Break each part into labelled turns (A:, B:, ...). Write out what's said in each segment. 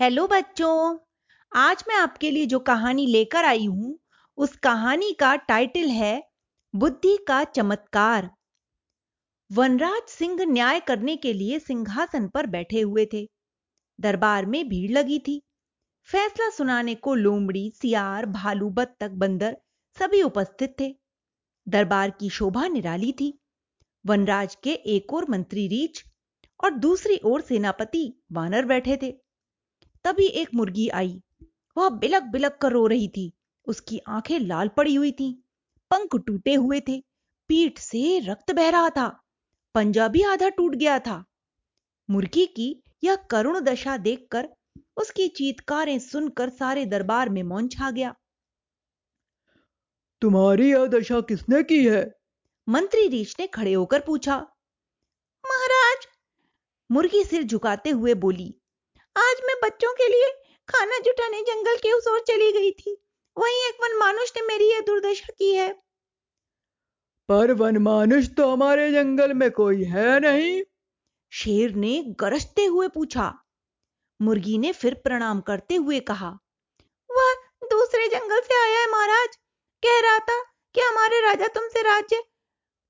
A: Hello बच्चों, आज मैं आपके लिए जो कहानी लेकर आई हूँ, उस कहानी का टाइटल है, बुद्धि का चमत्कार। वनराज सिंह न्याय करने के लिए सिंहासन पर बैठे हुए थे। दरबार में भीड़ लगी थी। फैसला सुनाने को लोमड़ी, सियार, भालू, बत्तख, बंदर सभी उपस्थित थे। दरबार की शोभा निराली थी। वनराज के एक और मंत्री रीच और दूसरी ओर सेनापति वानर बैठे थे। तभी एक मुर्गी आई। वह बिलक बिलक कर रो रही थी। उसकी आँखें लाल पड़ी हुई थीं, पंख टूटे हुए थे। पीठ से रक्त बह रहा था। पंजा भी आधा टूट गया था। मुर्गी की यह करुण दशा देखकर उसकी चीतकारें सुनकर सारे दरबार में मौन छा गया।
B: तुम्हारी यह दशा किसने की है?
A: मंत्री रीछ ने खड़े होकर पूछा महाराज? मुर्गी सिर झुकाते हुए बोली आज मैं बच्चों के लिए खाना जुटाने जंगल के उस ओर चली गई थी। वहीं एक वन मानुष ने मेरी यह दुर्दशा की है।
B: पर वन मानुष तो हमारे जंगल में कोई है नहीं।
A: शेर ने गरजते हुए पूछा। मुर्गी ने फिर प्रणाम करते हुए कहा वह दूसरे जंगल से आया है महाराज। कह रहा था कि हमारे राजा तुमसे राज्य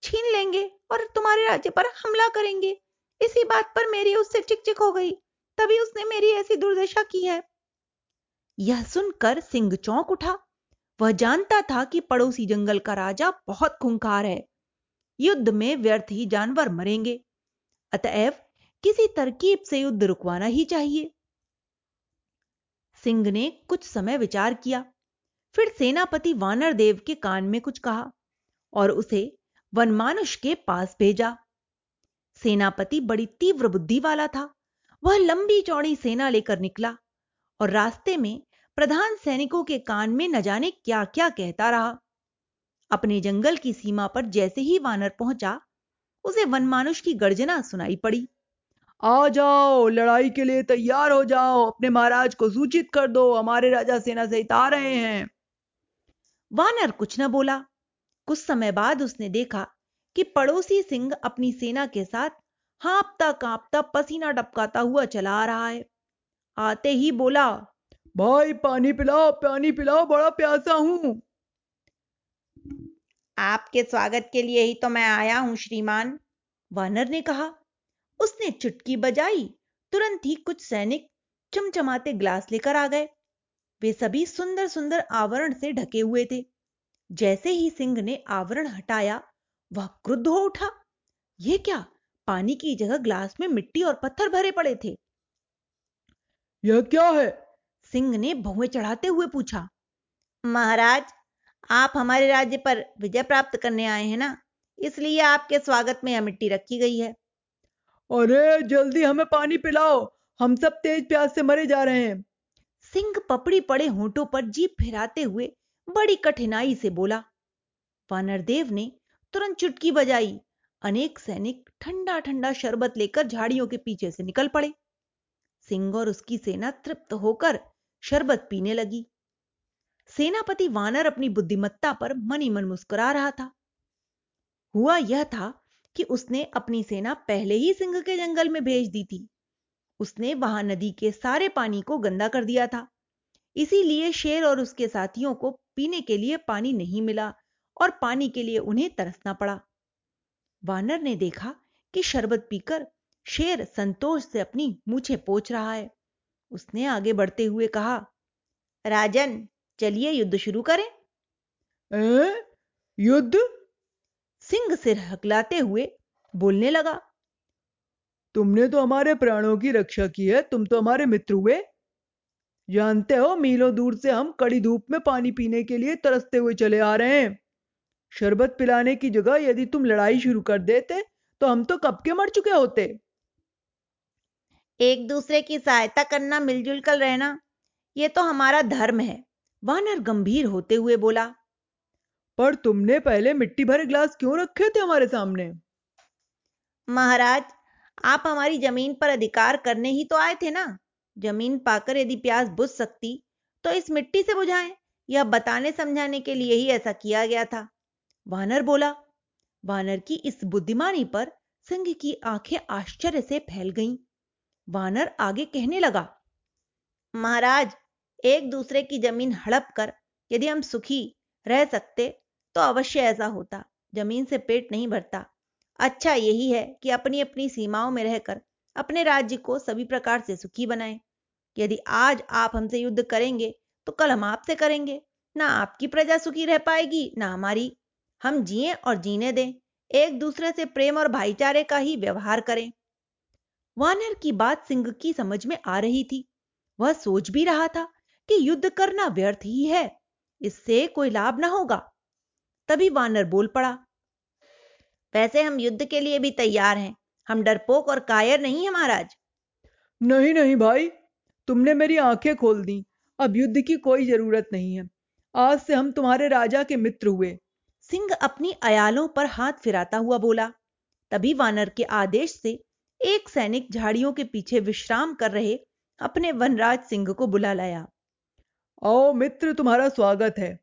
A: छीन लेंगे और तुम्हारे राज्य पर हमला करेंगे। इसी बात पर मेरी उससे चिक हो गई। तभी उसने मेरी ऐसी दुर्दशा की है। यह सुनकर सिंह चौंक उठा। वह जानता था कि पड़ोसी जंगल का राजा बहुत खुंखार है। युद्ध में व्यर्थ ही जानवर मरेंगे। अतएव किसी तरकीब से युद्ध रुकवाना ही चाहिए। सिंह ने कुछ समय विचार किया। फिर सेनापति वानर देव के कान में कुछ कहा और उसे वनमानुष के पास भेजा। सेनापति बड़ी तीव्र बुद्धि वाला था। वह लंबी चौड़ी सेना लेकर निकला और रास्ते में प्रधान सैनिकों के कान में न जाने क्या क्या कहता रहा। अपने जंगल की सीमा पर जैसे ही वानर पहुँचा, उसे वनमानुष की गर्जना सुनाई पड़ी।
B: आ जाओ, लड़ाई के लिए तैयार हो जाओ। अपने महाराज को सूचित कर दो, हमारे राजा सेना से आ रहे हैं।
A: वानर कुछ न बोला। कुछ समय बाद उसने देखा कि पड़ोसी सिंह अपनी सेना के साथ हाँपता कांपता पसीना डपकाता हुआ चला आ रहा है। आते ही बोला
B: भाई पानी पिलाओ पानी पिलाओ बड़ा प्यासा हूँ।
A: आपके स्वागत के लिए ही तो मैं आया हूँ श्रीमान वानर ने कहा। उसने चुटकी बजाई तुरंत ही कुछ सैनिक चमचमाते ग्लास लेकर आ गए। वे सभी सुंदर सुंदर आवरण से ढके हुए थे। जैसे ही सिंह ने आवरण हटाया वह क्रुद्ध हो उठा। यह क्या? पानी की जगह ग्लास में मिट्टी और पत्थर भरे पड़े थे।
B: यह क्या है?
A: सिंह ने भुए चढ़ाते हुए पूछा महाराज आप हमारे राज्य पर विजय प्राप्त करने आए हैं ना? इसलिए आपके स्वागत में यह मिट्टी रखी गई है।
B: अरे जल्दी हमें पानी पिलाओ। हम सब तेज प्यास से मरे जा रहे हैं।
A: सिंह पपड़ी पड़े होठों पर जीप फिराते हुए बड़ी कठिनाई से बोला। वानरदेव ने तुरंत चुटकी बजाई। अनेक सैनिक ठंडा ठंडा शरबत लेकर झाड़ियों के पीछे से निकल पड़े। सिंह और उसकी सेना तृप्त होकर शरबत पीने लगी। सेनापति वानर अपनी बुद्धिमत्ता पर मनी मन मुस्कुरा रहा था। हुआ यह था कि उसने अपनी सेना पहले ही सिंह के जंगल में भेज दी थी। उसने वहाँ नदी के सारे पानी को गंदा कर दिया था। इसीलिए शेर और उसके साथियों को पीने के लिए पानी नहीं मिला और पानी के लिए उन्हें तरसना पड़ा। वानर ने देखा कि शरबत पीकर शेर संतोष से अपनी मूछे पोछ रहा है। उसने आगे बढ़ते हुए कहा, राजन, चलिए युद्ध शुरू करें।
B: ए? युद्ध?
A: सिंह सिर हकलाते हुए बोलने लगा,
B: तुमने तो हमारे प्राणों की रक्षा की है, तुम तो हमारे मित्र हुए। जानते हो, मीलों दूर से हम कड़ी धूप में पानी पीने के लिए तरसते हुए चले आ रहे हैं। शरबत पिलाने की जगह यदि तुम लड़ाई शुरू कर देते तो हम तो कब के मर चुके होते?
A: एक दूसरे की सहायता करना मिलजुल कर रहना यह तो हमारा धर्म है वानर गंभीर होते हुए बोला।
B: पर तुमने पहले मिट्टी भरे ग्लास क्यों रखे थे हमारे सामने?
A: महाराज आप हमारी ज़मीन पर अधिकार करने ही तो आए थे ना? ज़मीन पाकर यदि प्यास बुझ सकती तो इस मिट्टी से बुझाएँ यह बताने समझाने के लिए ही ऐसा किया गया था। वानर बोला, वानर की इस बुद्धिमानी पर सिंह की आँखें आश्चर्य से फैल गईं। वानर आगे कहने लगा, महाराज, एक दूसरे की ज़मीन हड़प कर यदि हम सुखी रह सकते तो अवश्य ऐसा होता, ज़मीन से पेट नहीं भरता। अच्छा यही है कि अपनी अपनी सीमाओं में रहकर अपने राज्य को सभी प्रकार से सुखी बनाए। यदि आज आप हमसे युद्ध करेंगे तो कल हम आपसे करेंगे। ना आपकी प्रजा सुखी रह पाएगी, ना हमारी। हम जिए और जीने दें, एक दूसरे से प्रेम और भाईचारे का ही व्यवहार करें। वानर की बात सिंह की समझ में आ रही थी। वह सोच भी रहा था कि युद्ध करना व्यर्थ ही है, इससे कोई लाभ ना होगा। तभी वानर बोल पड़ा, वैसे हम युद्ध के लिए भी तैयार हैं, हम डरपोक और कायर नहीं है महाराज।
B: नहीं नहीं भाई, तुमने मेरी आँखें खोल दी, अब युद्ध की कोई ज़रूरत नहीं है। आज से हम तुम्हारे राजा के मित्र हुए
A: सिंह अपनी अयालों पर हाथ फिराता हुआ बोला तभी वानर के आदेश से एक सैनिक झाड़ियों के पीछे विश्राम कर रहे अपने वनराज सिंह को बुला लाया।
B: आओ मित्र तुम्हारा स्वागत है।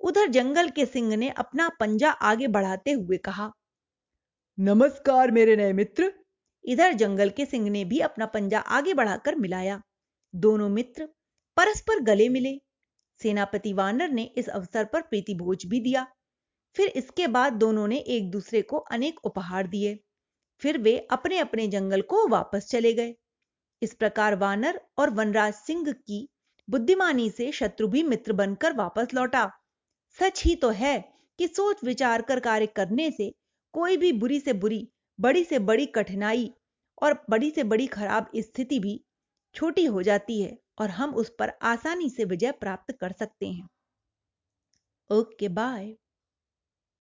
A: उधर जंगल के सिंह ने अपना पंजा आगे बढ़ाते हुए कहा
B: नमस्कार मेरे नए मित्र।
A: इधर जंगल के सिंह ने भी अपना पंजा आगे बढ़ाकर मिलाया। दोनों मित्र परस्पर गले मिले। सेनापति वानर ने इस अवसर पर प्रीति भोज भी दिया। फिर इसके बाद दोनों ने एक दूसरे को अनेक उपहार दिए। फिर वे अपने अपने जंगल को वापस चले गए। इस प्रकार वानर और वनराज सिंह की बुद्धिमानी से शत्रु भी मित्र बनकर वापस लौटा। सच ही तो है कि सोच विचार कर कार्य करने से कोई भी बुरी से बुरी, बड़ी से बड़ी कठिनाई और बड़ी से बड़ी खराब स्थिति भी छोटी हो जाती है और हम उस पर आसानी से विजय प्राप्त कर सकते हैं। Okay, bye.